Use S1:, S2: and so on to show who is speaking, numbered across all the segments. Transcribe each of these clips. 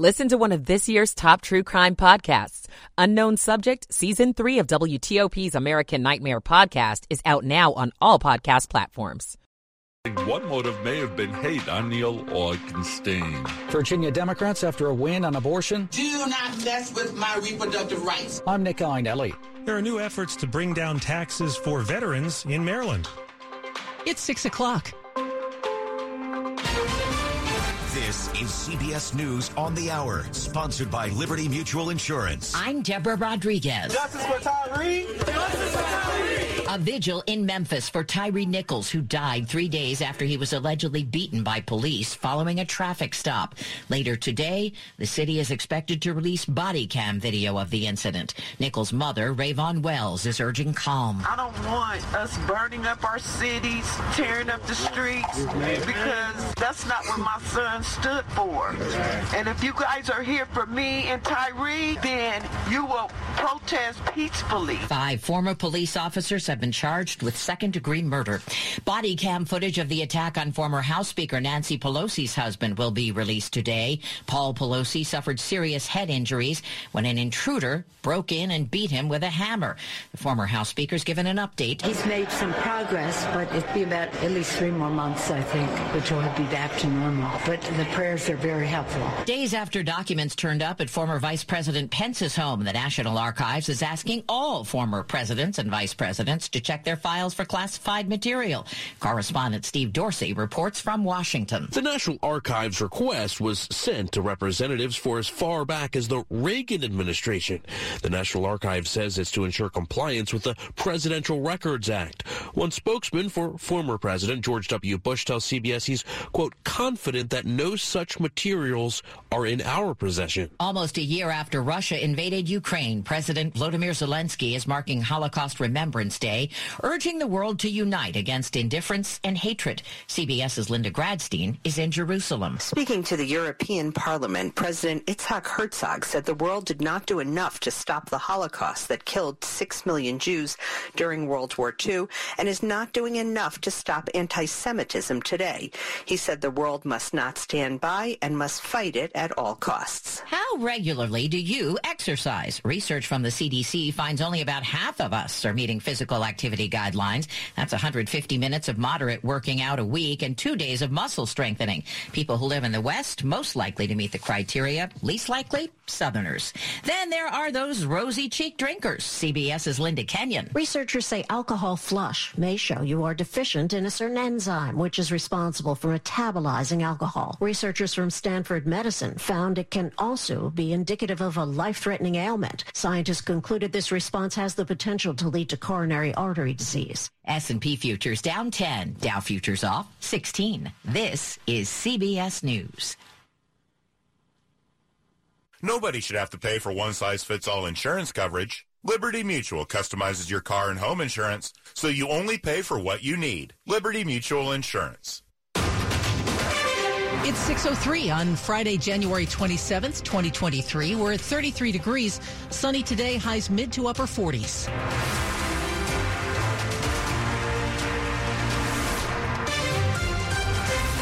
S1: Listen to one of this year's top true crime podcasts. Unknown Subject, Season 3 of WTOP's American Nightmare podcast is out now on all podcast platforms.
S2: One motive may have been hate on Neil Augenstein.
S3: Virginia Democrats after a win on abortion.
S4: Do not mess with my reproductive rights.
S3: I'm Nick Iannelli.
S5: There are new efforts to bring down taxes for veterans in Maryland.
S6: It's 6 o'clock.
S7: This is CBS News on the Hour, sponsored by Liberty Mutual Insurance.
S8: I'm Deborah Rodriguez.
S9: Justice for Tyre. Justice for Tyre.
S8: A vigil in Memphis for Tyre Nichols, who died three days after he was allegedly beaten by police following a traffic stop. Later today, the city is expected to release body cam video of the incident. Nichols' mother, RowVaughn Wells, is urging calm.
S10: I don't want us burning up our cities, tearing up the streets, because that's not what my son stood for. And if you guys are here for me and Tyre, then you will protest peacefully.
S8: Five former police officers have been charged with second degree murder. Body cam footage of the attack on former House Speaker Nancy Pelosi's husband will be released today. Paul Pelosi suffered serious head injuries when an intruder broke in and beat him with a hammer. The former House Speaker's given an update.
S11: He's made some progress, but it'll be about at least three more months, I think, before he'll be back to normal. But the prayers are very helpful.
S8: Days after documents turned up at former Vice President Pence's home, the National Archives is asking all former presidents and vice presidents to check their files for classified material. Correspondent Steve Dorsey reports from Washington.
S12: The National Archives request was sent to representatives for as far back as the Reagan administration. The National Archives says it's to ensure compliance with the Presidential Records Act. One spokesman for former President George W. Bush tells CBS he's, quote, confident that no such materials are in our possession.
S8: Almost a year after Russia invaded Ukraine, President Vladimir Zelensky is marking Holocaust Remembrance Day, urging the world to unite against indifference and hatred. CBS's Linda Gradstein is in Jerusalem.
S13: Speaking to the European Parliament, President Itzhak Herzog said the world did not do enough to stop the Holocaust that killed six million Jews during World War II and is not doing enough to stop anti-Semitism today. He said the world must not stand by and must fight it at all costs.
S8: How regularly do you exercise? Research from the CDC finds only about half of us are meeting physical activity guidelines. That's 150 minutes of moderate working out a week and two days of muscle strengthening. People who live in the West, most likely to meet the criteria, least likely, Southerners. Then there are those rosy cheeked drinkers. CBS's Linda Kenyon.
S14: Researchers say alcohol flush may show you are deficient in a certain enzyme, which is responsible for metabolizing alcohol. Researchers from Stanford Medicine found it can also be indicative of a life-threatening ailment. Scientists concluded this response has the potential to lead to coronary artery disease.
S8: S&P futures down 10, Dow futures off 16. This is CBS News.
S15: Nobody should have to pay for one-size-fits-all insurance coverage. Liberty Mutual customizes your car and home insurance so you only pay for what you need. Liberty Mutual Insurance.
S6: It's 6.03 on Friday, January 27th, 2023. We're at 33 degrees. Sunny today, highs mid to upper 40s.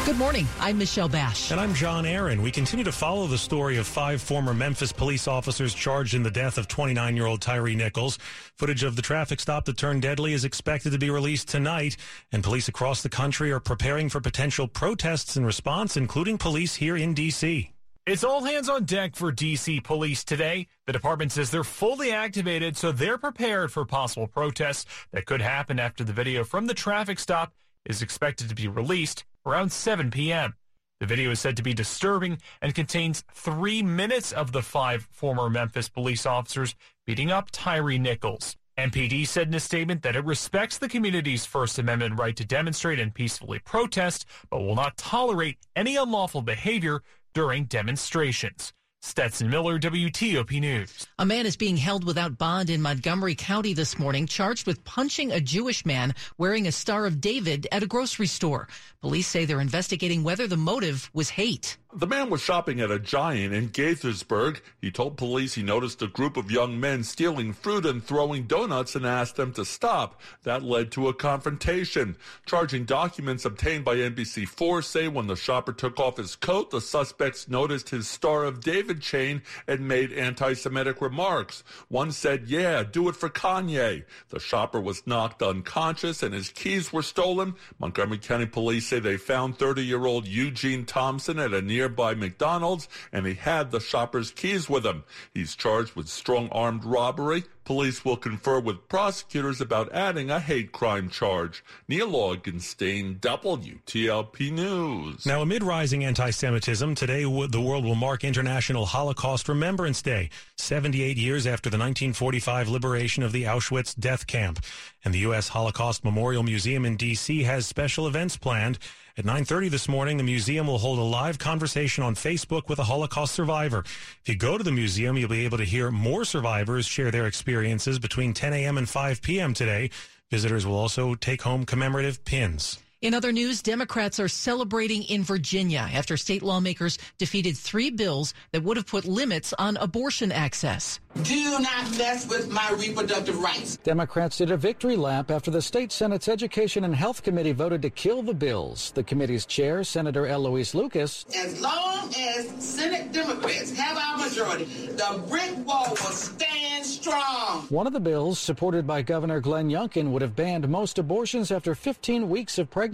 S6: Good morning. I'm Michelle Basch.
S5: And I'm John Aaron. We continue to follow the story of five former Memphis police officers charged in the death of 29 year old Tyre Nichols. Footage of the traffic stop that turned deadly is expected to be released tonight, and police across the country are preparing for potential protests in response, including police here in D.C.
S16: It's all hands on deck for D.C. police today. The department says they're fully activated, so they're prepared for possible protests that could happen after the video from the traffic stop is expected to be released around 7 p.m. The video is said to be disturbing and contains three minutes of the five former Memphis police officers beating up Tyre Nichols. MPD said in a statement that it respects the community's First Amendment right to demonstrate and peacefully protest, but will not tolerate any unlawful behavior during demonstrations. Stetson Miller, WTOP News.
S6: A man is being held without bond in Montgomery County this morning, charged with punching a Jewish man wearing a Star of David at a grocery store. Police say they're investigating whether the motive was hate.
S2: The man was shopping at a giant in Gaithersburg. He told police he noticed a group of young men stealing fruit and throwing donuts and asked them to stop. That led to a confrontation. Charging documents obtained by NBC4 say when the shopper took off his coat, the suspects noticed his Star of David chain and made anti-Semitic remarks. One said, yeah, do it for Kanye. The shopper was knocked unconscious and his keys were stolen. Montgomery County police say they found 30-year-old Eugene Thompson at a nearby McDonald's and he had the shopper's keys with him. He's charged with strong armed robbery. Police will confer with prosecutors about adding a hate crime charge. Neil Augenstein, WTOP News.
S5: Now, amid rising anti-Semitism, today the world will mark International Holocaust Remembrance Day, 78 years after the 1945 liberation of the Auschwitz death camp. And the U.S. Holocaust Memorial Museum in D.C. has special events planned. At 9.30 this morning, the museum will hold a live conversation on Facebook with a Holocaust survivor. If you go to the museum, you'll be able to hear more survivors share their experiences between 10 a.m. and 5 p.m. today. Visitors will also take home commemorative pins.
S6: In other news, Democrats are celebrating in Virginia after state lawmakers defeated three bills that would have put limits on abortion access.
S4: Do not mess with my reproductive rights.
S3: Democrats did a victory lap after the state Senate's Education and Health Committee voted to kill the bills. The committee's chair, Senator Eloise Lucas.
S4: As long as Senate Democrats have our majority, the brick wall will stand strong.
S3: One of the bills, supported by Governor Glenn Youngkin, would have banned most abortions after 15 weeks of pregnancy.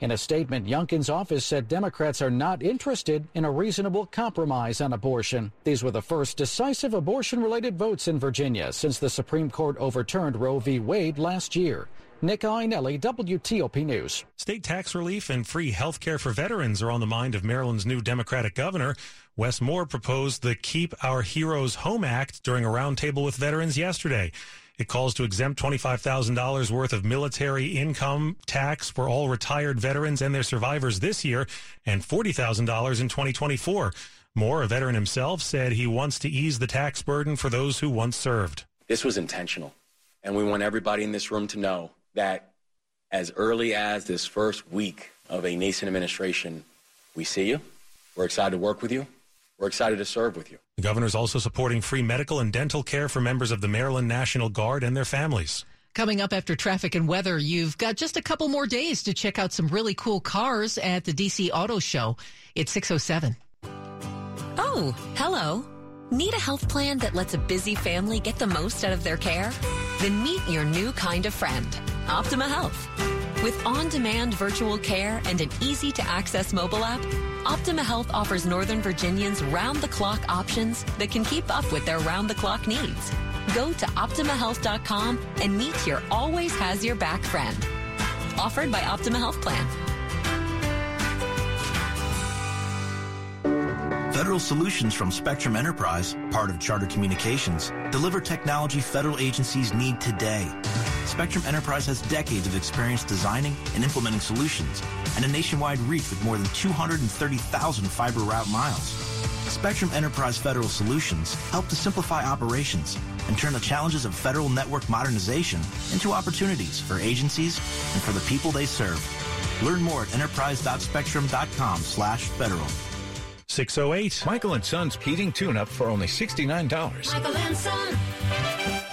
S3: In a statement, Youngkin's office said Democrats are not interested in a reasonable compromise on abortion. These were the first decisive abortion related votes in Virginia since the Supreme Court overturned Roe v. Wade last year. Nick Iannelli, WTOP News.
S5: State tax relief and free health care for veterans are on the mind of Maryland's new Democratic governor. Wes Moore proposed the Keep Our Heroes Home Act during a roundtable with veterans yesterday. It calls to exempt $25,000 worth of military income tax for all retired veterans and their survivors this year and $40,000 in 2024. Moore, a veteran himself, said he wants to ease the tax burden for those who once served.
S17: This was intentional. And we want everybody in this room to know that as early as this first week of a nascent administration, we see you. We're excited to work with you. We're excited to serve with you.
S5: The governor is also supporting free medical and dental care for members of the Maryland National Guard and their families.
S6: Coming up after traffic and weather, you've got just a couple more days to check out some really cool cars at the DC Auto Show. It's 607.
S18: Oh, hello. Need a health plan that lets a busy family get the most out of their care? Then meet your new kind of friend, Optima Health. With on-demand virtual care and an easy-to-access mobile app, Optima Health offers Northern Virginians round-the-clock options that can keep up with their round-the-clock needs. Go to OptimaHealth.com and meet your always has your back friend. Offered by Optima Health Plan.
S19: Federal Solutions from Spectrum Enterprise, part of Charter Communications, deliver technology federal agencies need today. Spectrum Enterprise has decades of experience designing and implementing solutions and a nationwide reach with more than 230,000 fiber route miles. Spectrum Enterprise Federal Solutions help to simplify operations and turn the challenges of federal network modernization into opportunities for agencies and for the people they serve. Learn more at enterprise.spectrum.com slash federal.
S5: 608.
S20: Michael and Son's heating tune up for only $69.
S18: Michael and Son.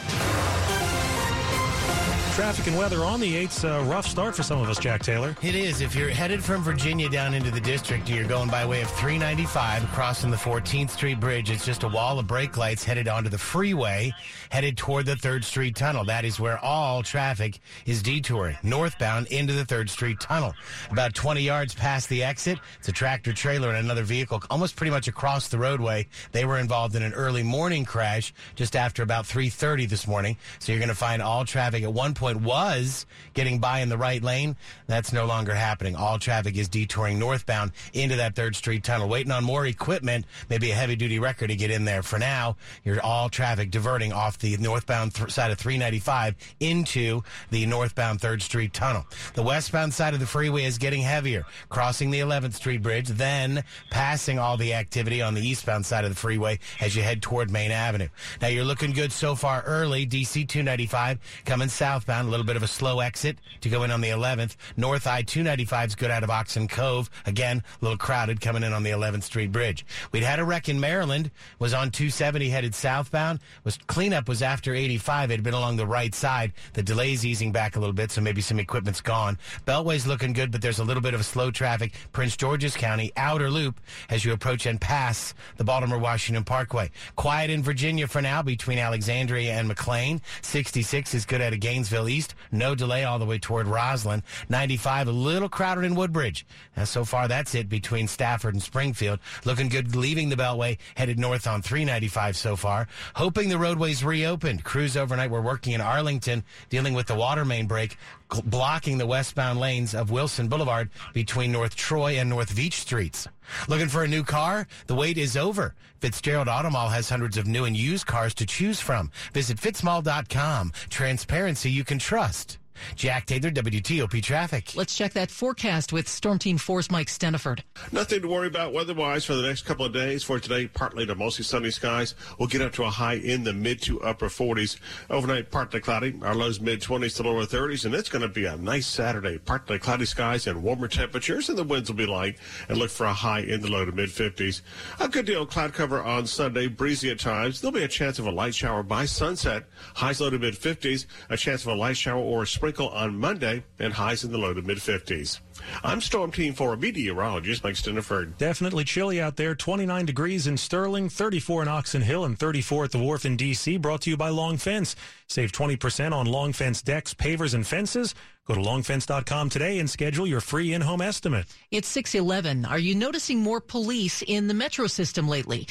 S5: Traffic and weather on the 8th. Uh, a rough start for some of us, Jack Taylor.
S21: It is. If you're headed from Virginia down into the district, you're going by way of 395, crossing the 14th Street Bridge. It's just a wall of brake lights headed onto the freeway, headed toward the 3rd Street Tunnel. That is where all traffic is detouring, northbound into the 3rd Street Tunnel. About 20 yards past the exit, it's a tractor trailer and another vehicle almost pretty much across the roadway. They were involved in an early morning crash just after about 3.30 this morning. So you're going to find all traffic at one point point was getting by in the right lane. That's no longer happening. All traffic is detouring northbound into that 3rd Street tunnel, waiting on more equipment, maybe a heavy duty wrecker to get in there. For now, you're all traffic diverting off the northbound th- side of 395 into the northbound 3rd Street tunnel. The westbound side of the freeway is getting heavier, crossing the 11th Street Bridge, then passing all the activity on the eastbound side of the freeway as you head toward Main Avenue. Now you're looking good so far early. DC 295 coming southbound, a little bit of a slow exit to go in on the 11th. North I 295 is good out of Oxon Cove. Again, a little crowded coming in on the 11th Street Bridge. We'd had a wreck in Maryland, was on 270 headed southbound. Was cleanup was after 85. It had been along the right side. The delay's easing back a little bit, so maybe some equipment's gone. Beltway's looking good, but there's a little bit of a slow traffic. Prince George's County outer loop as you approach and pass the Baltimore Washington Parkway. Quiet in Virginia for now between Alexandria and McLean. 66 is good out of Gainesville East. No delay all the way toward Rosslyn. 95 a little crowded in Woodbridge. Now, so far that's it between Stafford and Springfield. Looking good leaving the Beltway, headed north on 395 so far. Hoping the roadways reopened. Crews overnight were working in Arlington dealing with the water main break blocking the westbound lanes of Wilson Boulevard between North Troy and North Veitch Streets. Looking for a new car? The wait is over. Fitzgerald Automall has hundreds of new and used cars to choose from. Visit fitzmall.com. Transparency you can trust. Jack Taylor, WTOP Traffic.
S6: Let's check that forecast with Storm Team 4's Mike Stinneford.
S22: Nothing to worry about weather-wise for the next couple of days. For today, partly to mostly sunny skies. We'll get up to a high in the mid to upper 40s. Overnight, partly cloudy. Our lows mid-20s to lower 30s, and it's going to be a nice Saturday. Partly cloudy skies and warmer temperatures, and the winds will be light. And look for a high in the low to mid-50s. A good deal of cloud cover on Sunday, breezy at times. There'll be a chance of a light shower by sunset. Highs low to mid-50s. A chance of a light shower or a sprinkle on Monday and highs in the low to mid 50s. I'm Storm Team 4 meteorologist Mike Stinneford.
S5: Definitely chilly out there. 29 degrees in Sterling, 34 in Oxon Hill, and 34 at the wharf in D.C. Brought to you by Long Fence. Save 20% on Long Fence decks, pavers, and fences. Go to longfence.com today and schedule your free in-home estimate.
S6: It's 611. Are you noticing more police in the metro system lately?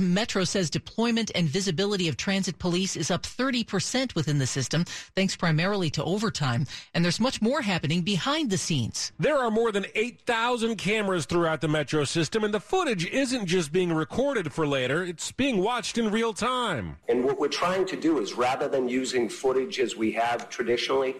S6: Metro says deployment and visibility of transit police is up 30% within the system, thanks primarily to overtime. And there's much more happening behind the scenes.
S23: There are more than 8,000 cameras throughout the metro system, and the footage isn't just being recorded for later, it's being watched in real time.
S24: And what we're trying to do is rather than using footage as we have traditionally,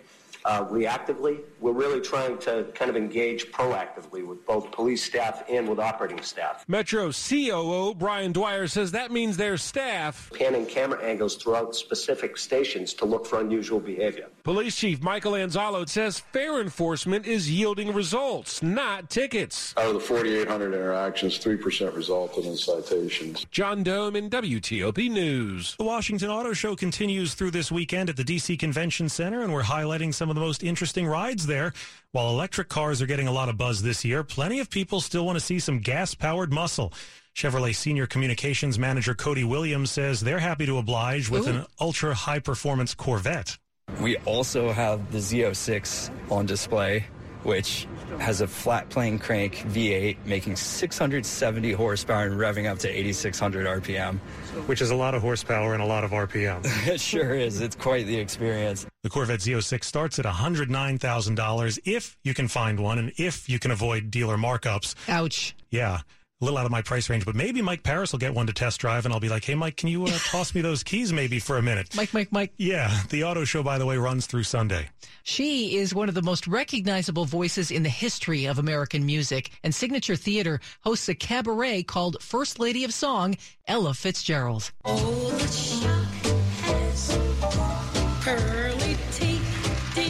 S24: Uh, reactively. We're really trying to kind of engage proactively with both police staff and with operating staff.
S23: Metro COO Brian Dwyer says that means their staff
S24: panning camera angles throughout specific stations to look for unusual behavior.
S23: Police Chief Michael Anzallo says fare enforcement is yielding results, not tickets.
S25: Out of the 4,800 interactions, 3% resulted in citations.
S23: John Domen WTOP News.
S5: The Washington Auto Show continues through this weekend at the DC Convention Center, and we're highlighting some of the most interesting rides there. While electric cars are getting a lot of buzz this year, plenty of people still want to see some gas powered muscle. Chevrolet Senior Communications Manager Cody Williams says they're happy to oblige with Ooh. an ultra high performance Corvette.
S26: We also have the Z06 on display, which has a flat plane crank V8 making 670 horsepower and revving up to 8,600 RPM.
S5: Which is a lot of horsepower and a lot of RPM.
S26: it sure is. It's quite the experience.
S5: The Corvette Z06 starts at $109,000 if you can find one and if you can avoid dealer markups.
S6: Ouch.
S5: Yeah a little out of my price range, but maybe Mike Parris will get one to test drive, and I'll be like, "Hey, Mike, can you uh, toss me those keys maybe for a minute?"
S6: Mike, Mike, Mike.
S5: Yeah, the auto show, by the way, runs through Sunday.
S6: She is one of the most recognizable voices in the history of American music, and Signature Theater hosts a cabaret called First Lady of Song, Ella Fitzgerald. Oh,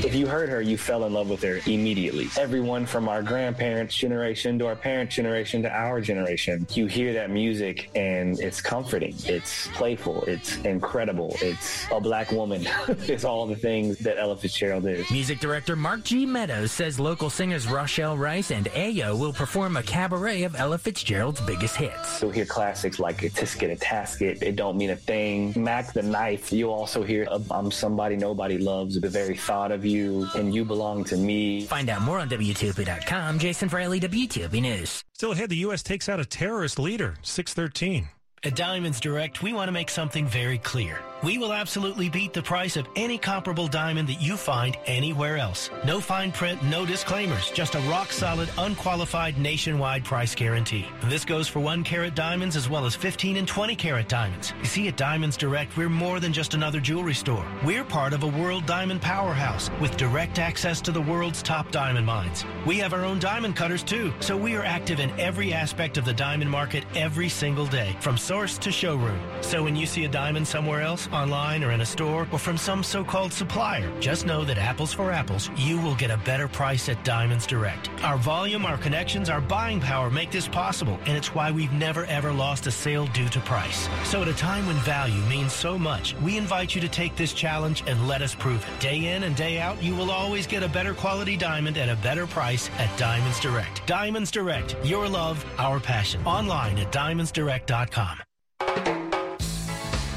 S27: If you heard her, you fell in love with her immediately. Everyone from our grandparents' generation to our parents' generation to our generation, you hear that music and it's comforting. It's playful. It's incredible. It's a black woman. it's all the things that Ella Fitzgerald is.
S28: Music director Mark G. Meadows says local singers Rochelle Rice and Ayo will perform a cabaret of Ella Fitzgerald's biggest hits.
S27: You'll hear classics like a Tisket a Tasket, It Don't Mean a Thing, Mack the Knife. You'll also hear I'm Somebody Nobody Loves, The Very Thought of You, and you belong to me.
S28: Find out more on WTOP.com. Jason Fraley, WTOP News.
S5: Still ahead, the U.S. takes out a terrorist leader, 613.
S29: At Diamonds Direct, we want to make something very clear. We will absolutely beat the price of any comparable diamond that you find anywhere else. No fine print, no disclaimers, just a rock solid, unqualified nationwide price guarantee. This goes for 1 carat diamonds as well as 15 and 20 carat diamonds. You see, at Diamonds Direct, we're more than just another jewelry store. We're part of a world diamond powerhouse with direct access to the world's top diamond mines. We have our own diamond cutters too, so we are active in every aspect of the diamond market every single day, from source to showroom. So when you see a diamond somewhere else, online or in a store, or from some so-called supplier, just know that apples for apples, you will get a better price at Diamonds Direct. Our volume, our connections, our buying power make this possible, and it's why we've never ever lost a sale due to price. So at a time when value means so much, we invite you to take this challenge and let us prove it. Day in and day out, you will always get a better quality diamond at a better price at Diamonds Direct. Diamonds Direct, your love, our passion. Online at diamondsdirect.com.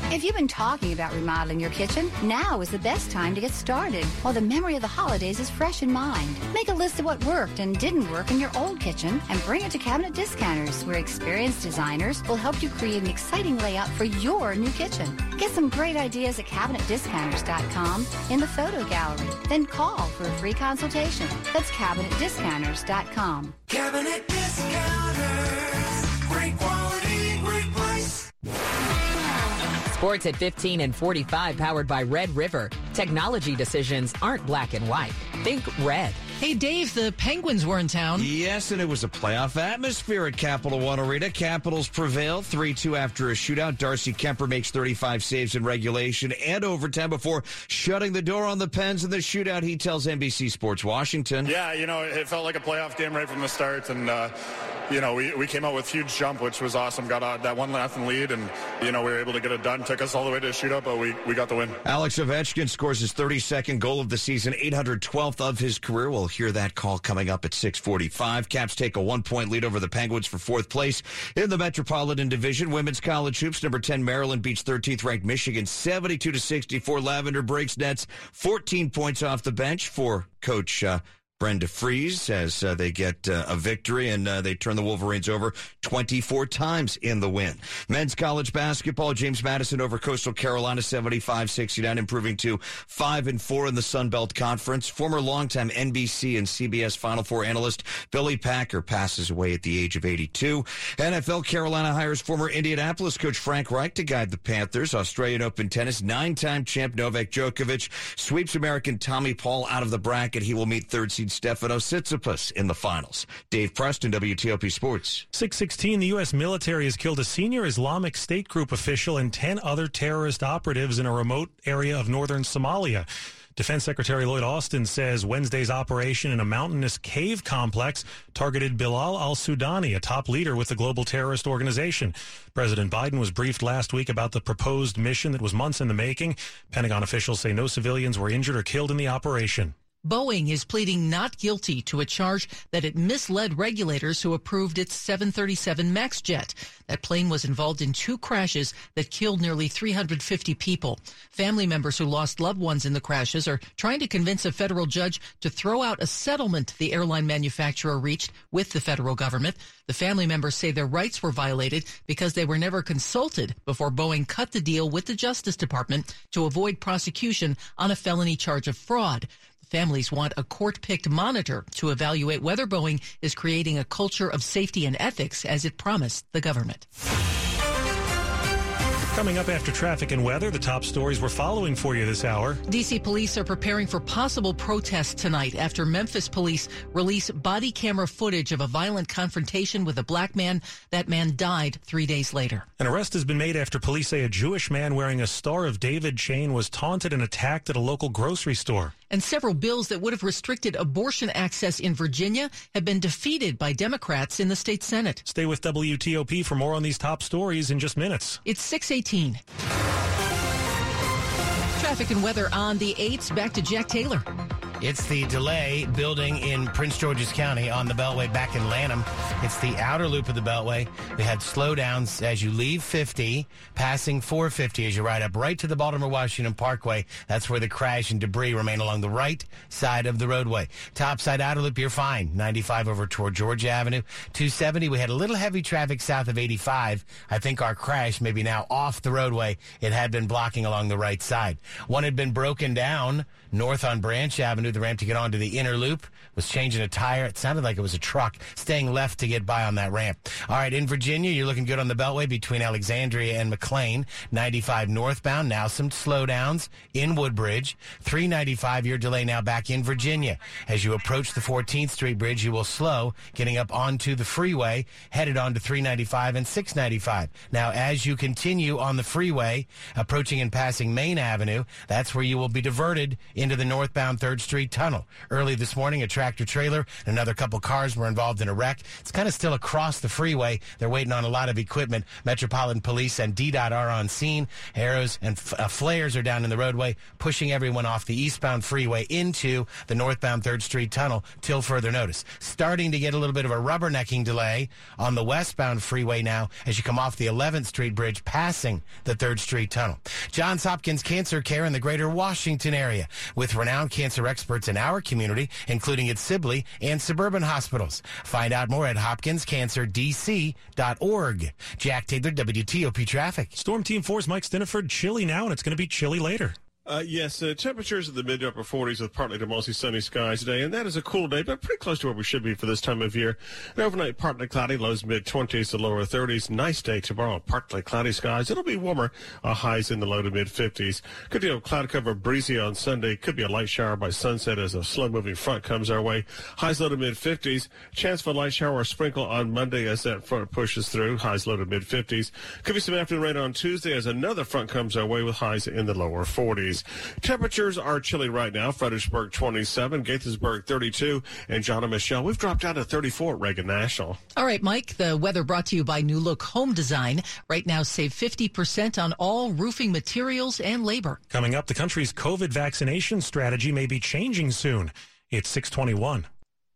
S30: If you've been talking about remodeling your kitchen, now is the best time to get started while the memory of the holidays is fresh in mind. Make a list of what worked and didn't work in your old kitchen and bring it to Cabinet Discounters, where experienced designers will help you create an exciting layout for your new kitchen. Get some great ideas at CabinetDiscounters.com in the photo gallery. Then call for a free consultation. That's CabinetDiscounters.com.
S31: Cabinet Discounters.
S32: Sports at 15 and 45 powered by Red River. Technology decisions aren't black and white. Think red.
S6: Hey, Dave, the Penguins were in town.
S33: Yes, and it was a playoff atmosphere at Capital One Arena. Capitals prevail 3 2 after a shootout. Darcy Kuemper makes 35 saves in regulation and overtime before shutting the door on the Pens in the shootout. He tells NBC Sports Washington.
S34: Yeah, you know, it felt like a playoff game right from the start. And, uh, you know, we, we came out with huge jump, which was awesome. Got uh, that one nothing lead, and, you know, we were able to get it done. Took us all the way to a shootout, but we, we got the win.
S33: Alex Ovechkin scores his 32nd goal of the season, 812th of his career. We'll hear that call coming up at 645. Caps take a one-point lead over the Penguins for fourth place in the Metropolitan Division. Women's college hoops, number 10 Maryland beats 13th ranked Michigan 72 to 64. Lavender Briggs nets 14 points off the bench for coach uh, Brenda Frese as uh, they get uh, a victory and uh, they turn the Wolverines over 24 times in the win. Men's college basketball, James Madison over Coastal Carolina 75-69, improving to 5 and 4 in the Sun Belt Conference. Former longtime NBC and CBS Final Four analyst Billy Packer passes away at the age of 82. NFL Carolina hires former Indianapolis coach Frank Reich to guide the Panthers. Australian Open tennis, nine-time champ Novak Djokovic sweeps American Tommy Paul out of the bracket. He will meet third seed Stefanos Tsitsipas in the finals. Dave Preston, WTOP Sports.
S5: 616, the U.S. military has killed a senior Islamic State group official and 10 other terrorist operatives in a remote area of northern Somalia. Defense Secretary Lloyd Austin says Wednesday's operation in a mountainous cave complex targeted Bilal al Sudani, a top leader with the global terrorist organization. President Biden was briefed last week about the proposed mission that was months in the making. Pentagon officials say no civilians were injured or killed in the operation.
S6: Boeing is pleading not guilty to a charge that it misled regulators who approved its 737 MAX jet. That plane was involved in two crashes that killed nearly 350 people. Family members who lost loved ones in the crashes are trying to convince a federal judge to throw out a settlement the airline manufacturer reached with the federal government. The family members say their rights were violated because they were never consulted before Boeing cut the deal with the Justice Department to avoid prosecution on a felony charge of fraud. Families want a court picked monitor to evaluate whether Boeing is creating a culture of safety and ethics as it promised the government.
S5: Coming up after traffic and weather, the top stories we're following for you this hour.
S6: DC police are preparing for possible protests tonight after Memphis police release body camera footage of a violent confrontation with a black man. That man died three days later.
S5: An arrest has been made after police say a Jewish man wearing a Star of David chain was taunted and attacked at a local grocery store.
S6: And several bills that would have restricted abortion access in Virginia have been defeated by Democrats in the state Senate.
S5: Stay with WTOP for more on these top stories in just minutes.
S6: It's 618. Traffic and weather on the 8s. Back to Jack Taylor.
S21: It's the delay building in Prince George's County on the Beltway back in Lanham. It's the outer loop of the Beltway. We had slowdowns as you leave 50, passing 450 as you ride up right to the Baltimore Washington Parkway. That's where the crash and debris remain along the right side of the roadway. Topside outer loop, you're fine. 95 over toward Georgia Avenue. 270, we had a little heavy traffic south of 85. I think our crash may be now off the roadway. It had been blocking along the right side. One had been broken down north on Branch Avenue. The ramp to get onto the inner loop was changing a tire. It sounded like it was a truck staying left to get by on that ramp. All right, in Virginia, you're looking good on the Beltway between Alexandria and McLean. 95 northbound, now some slowdowns in Woodbridge. 395 year delay now back in Virginia. As you approach the 14th Street Bridge, you will slow getting up onto the freeway, headed onto 395 and 695. Now, as you continue on the freeway, approaching and passing Main Avenue, that's where you will be diverted into the northbound 3rd Street tunnel. Early this morning, a tractor trailer and another couple cars were involved in a wreck. It's kind of still across the freeway. They're waiting on a lot of equipment. Metropolitan Police and DDOT are on scene. Arrows and f- uh, flares are down in the roadway, pushing everyone off the eastbound freeway into the northbound 3rd Street tunnel till further notice. Starting to get a little bit of a rubbernecking delay on the westbound freeway now as you come off the 11th Street Bridge passing the 3rd Street tunnel. Johns Hopkins Cancer Care in the greater Washington area with renowned cancer experts in our community, including its Sibley and suburban hospitals. Find out more at hopkinscancerdc.org. Jack Taylor, WTOP Traffic.
S5: Storm Team 4's Mike Stinneford, chilly now, and it's going to be chilly later.
S22: Uh, yes, uh, temperatures in the mid to upper 40s with partly to mostly sunny skies today, and that is a cool day, but pretty close to where we should be for this time of year. And overnight, partly cloudy, lows mid 20s to lower 30s. Nice day tomorrow, partly cloudy skies. It'll be warmer, uh, highs in the low to mid 50s. Could deal of cloud cover, breezy on Sunday. Could be a light shower by sunset as a slow moving front comes our way. Highs low to mid 50s. Chance for a light shower or sprinkle on Monday as that front pushes through. Highs low to mid 50s. Could be some afternoon rain on Tuesday as another front comes our way with highs in the lower 40s. Temperatures are chilly right now. Fredericksburg 27, Gaithersburg 32, and John and Michelle, we've dropped down to 34 at Reagan National.
S6: All right, Mike, the weather brought to you by New Look Home Design. Right now, save 50% on all roofing materials and labor.
S5: Coming up, the country's COVID vaccination strategy may be changing soon. It's 621.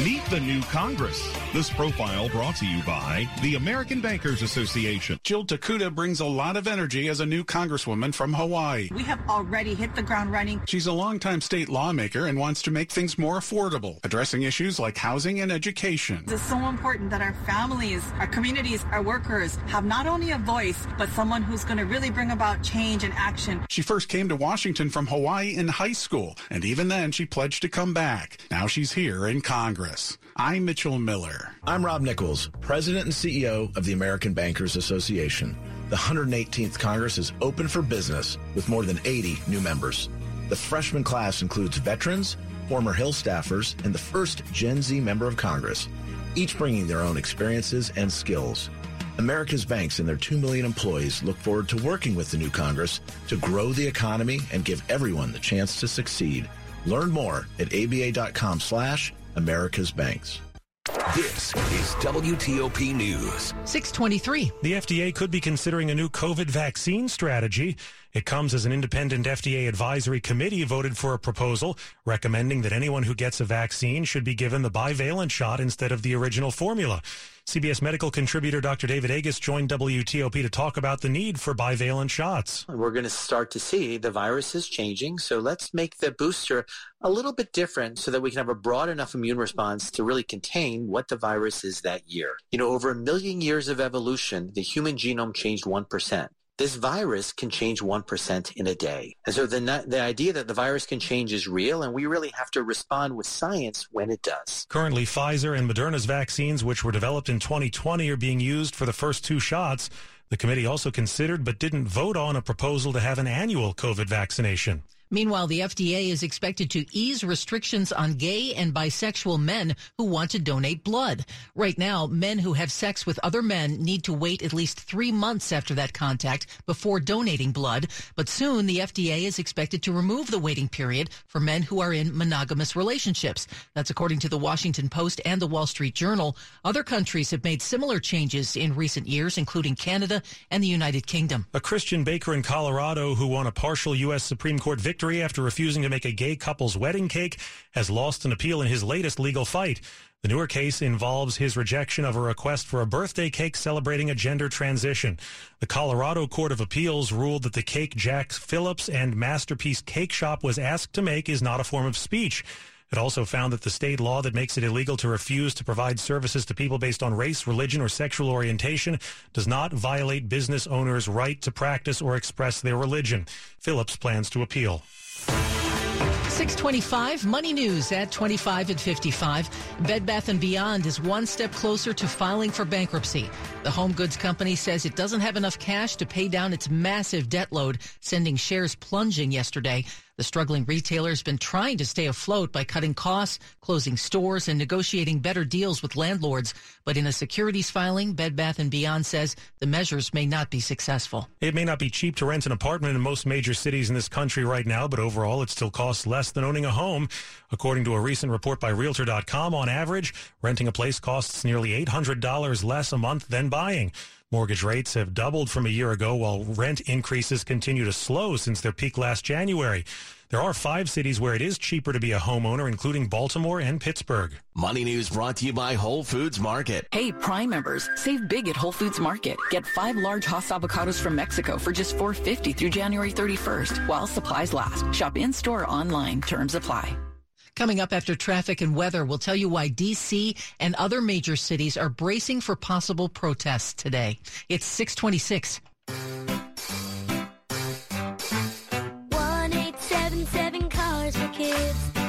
S35: Meet the new Congress. This profile brought to you by the American Bankers Association.
S36: Jill Tokuda brings a lot of energy as a new congresswoman from Hawaii.
S37: We have already hit the ground running.
S36: She's a longtime state lawmaker and wants to make things more affordable, addressing issues like housing and education.
S37: It's so important that our families, our communities, our workers have not only a voice, but someone who's going to really bring about change and action.
S36: She first came to Washington from Hawaii in high school, and even then she pledged to come back. Now she's here in Congress. I'm Mitchell Miller.
S38: I'm Rob Nichols, President and CEO of the American Bankers Association. The 118th Congress is open for business with more than 80 new members. The freshman class includes veterans, former Hill staffers, and the first Gen Z member of Congress, each bringing their own experiences and skills. America's banks and their 2 million employees look forward to working with the new Congress to grow the economy and give everyone the chance to succeed. Learn more at aba.com slash America's Banks.
S39: This is WTOP News.
S6: 623.
S5: The FDA could be considering a new COVID vaccine strategy. It comes as an independent FDA advisory committee voted for a proposal recommending that anyone who gets a vaccine should be given the bivalent shot instead of the original formula. CBS medical contributor Dr. David Agus joined WTOP to talk about the need for bivalent shots.
S40: We're going to start to see the virus is changing. So let's make the booster a little bit different so that we can have a broad enough immune response to really contain what the virus is that year. You know, over a million years of evolution, the human genome changed 1%. This virus can change 1% in a day. And so the, the idea that the virus can change is real, and we really have to respond with science when it does.
S5: Currently, Pfizer and Moderna's vaccines, which were developed in 2020, are being used for the first two shots. The committee also considered but didn't vote on a proposal to have an annual COVID vaccination.
S6: Meanwhile, the FDA is expected to ease restrictions on gay and bisexual men who want to donate blood. Right now, men who have sex with other men need to wait at least three months after that contact before donating blood. But soon, the FDA is expected to remove the waiting period for men who are in monogamous relationships. That's according to the Washington Post and the Wall Street Journal. Other countries have made similar changes in recent years, including Canada and the United Kingdom.
S5: A Christian baker in Colorado who won a partial U.S. Supreme Court victory after refusing to make a gay couple's wedding cake has lost an appeal in his latest legal fight. The newer case involves his rejection of a request for a birthday cake celebrating a gender transition. The Colorado Court of Appeals ruled that the cake Jack Phillips and Masterpiece Cake Shop was asked to make is not a form of speech. It also found that the state law that makes it illegal to refuse to provide services to people based on race, religion, or sexual orientation does not violate business owners' right to practice or express their religion. Phillips plans to appeal.
S6: 625 Money News at 25 and 55. Bed Bath & Beyond is one step closer to filing for bankruptcy. The home goods company says it doesn't have enough cash to pay down its massive debt load, sending shares plunging yesterday. The struggling retailer has been trying to stay afloat by cutting costs, closing stores, and negotiating better deals with landlords. But in a securities filing, Bed Bath & Beyond says the measures may not be successful.
S5: It may not be cheap to rent an apartment in most major cities in this country right now, but overall it still costs less than owning a home. According to a recent report by Realtor.com, on average, renting a place costs nearly $800 less a month than buying. Mortgage rates have doubled from a year ago while rent increases continue to slow since their peak last January. There are five cities where it is cheaper to be a homeowner, including Baltimore and Pittsburgh.
S39: Money News brought to you by Whole Foods Market.
S41: Hey, Prime members, save big at Whole Foods Market. Get five large Hass avocados from Mexico for just $4.50 through January 31st while supplies last. Shop in-store online. Terms apply.
S6: Coming up after traffic and weather, we'll tell you why D.C. and other major cities are bracing for possible protests today. It's 626.
S42: 1877 Cars for Kids.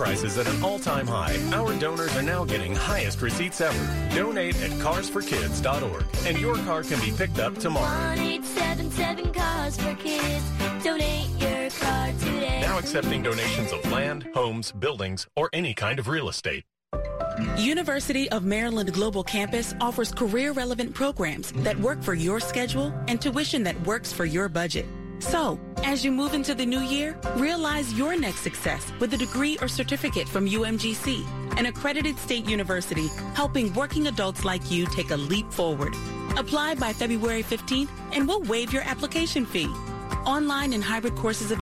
S43: Prices at an all-time high, our donors are now getting highest receipts ever. Donate at carsforkids.org, and your car can be picked up tomorrow.
S42: 1877 Cars for Kids. Donate your car today.
S43: Now accepting donations of land, homes, buildings, or any kind of real estate.
S44: University of Maryland Global Campus offers career relevant programs that work for your schedule and tuition that works for your budget. So, as you move into the new year, realize your next success with a degree or certificate from UMGC, an accredited state university helping working adults like you take a leap forward. Apply by February 15th and we'll waive your application fee. Online and hybrid courses